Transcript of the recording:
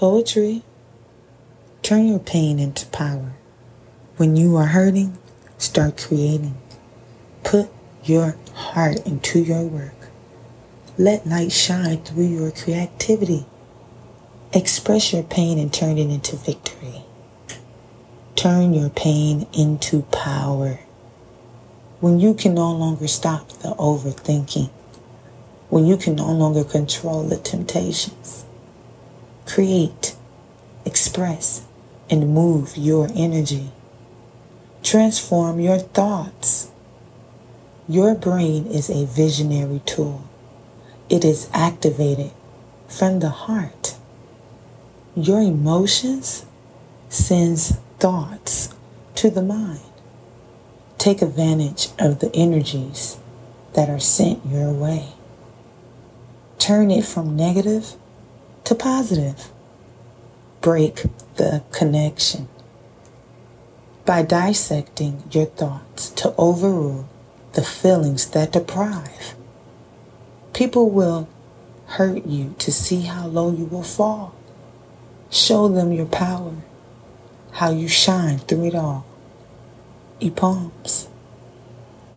Poetry. Turn your pain into power. When you are hurting, start creating. Put your heart into your work. Let light shine through your creativity. Express your pain and turn it into victory. Turn your pain into power. When you can no longer stop the overthinking, when you can no longer control the temptations, create, express, and move your energy. Transform your thoughts. Your brain is a visionary tool. It is activated from the heart. Your emotions sends thoughts to the mind. Take advantage of the energies that are sent your way. Turn it from negative to positive. Break the connection by dissecting your thoughts to overrule the feelings that deprive. People will hurt you to see how low you will fall. Show them your power, how you shine through it all. E palms.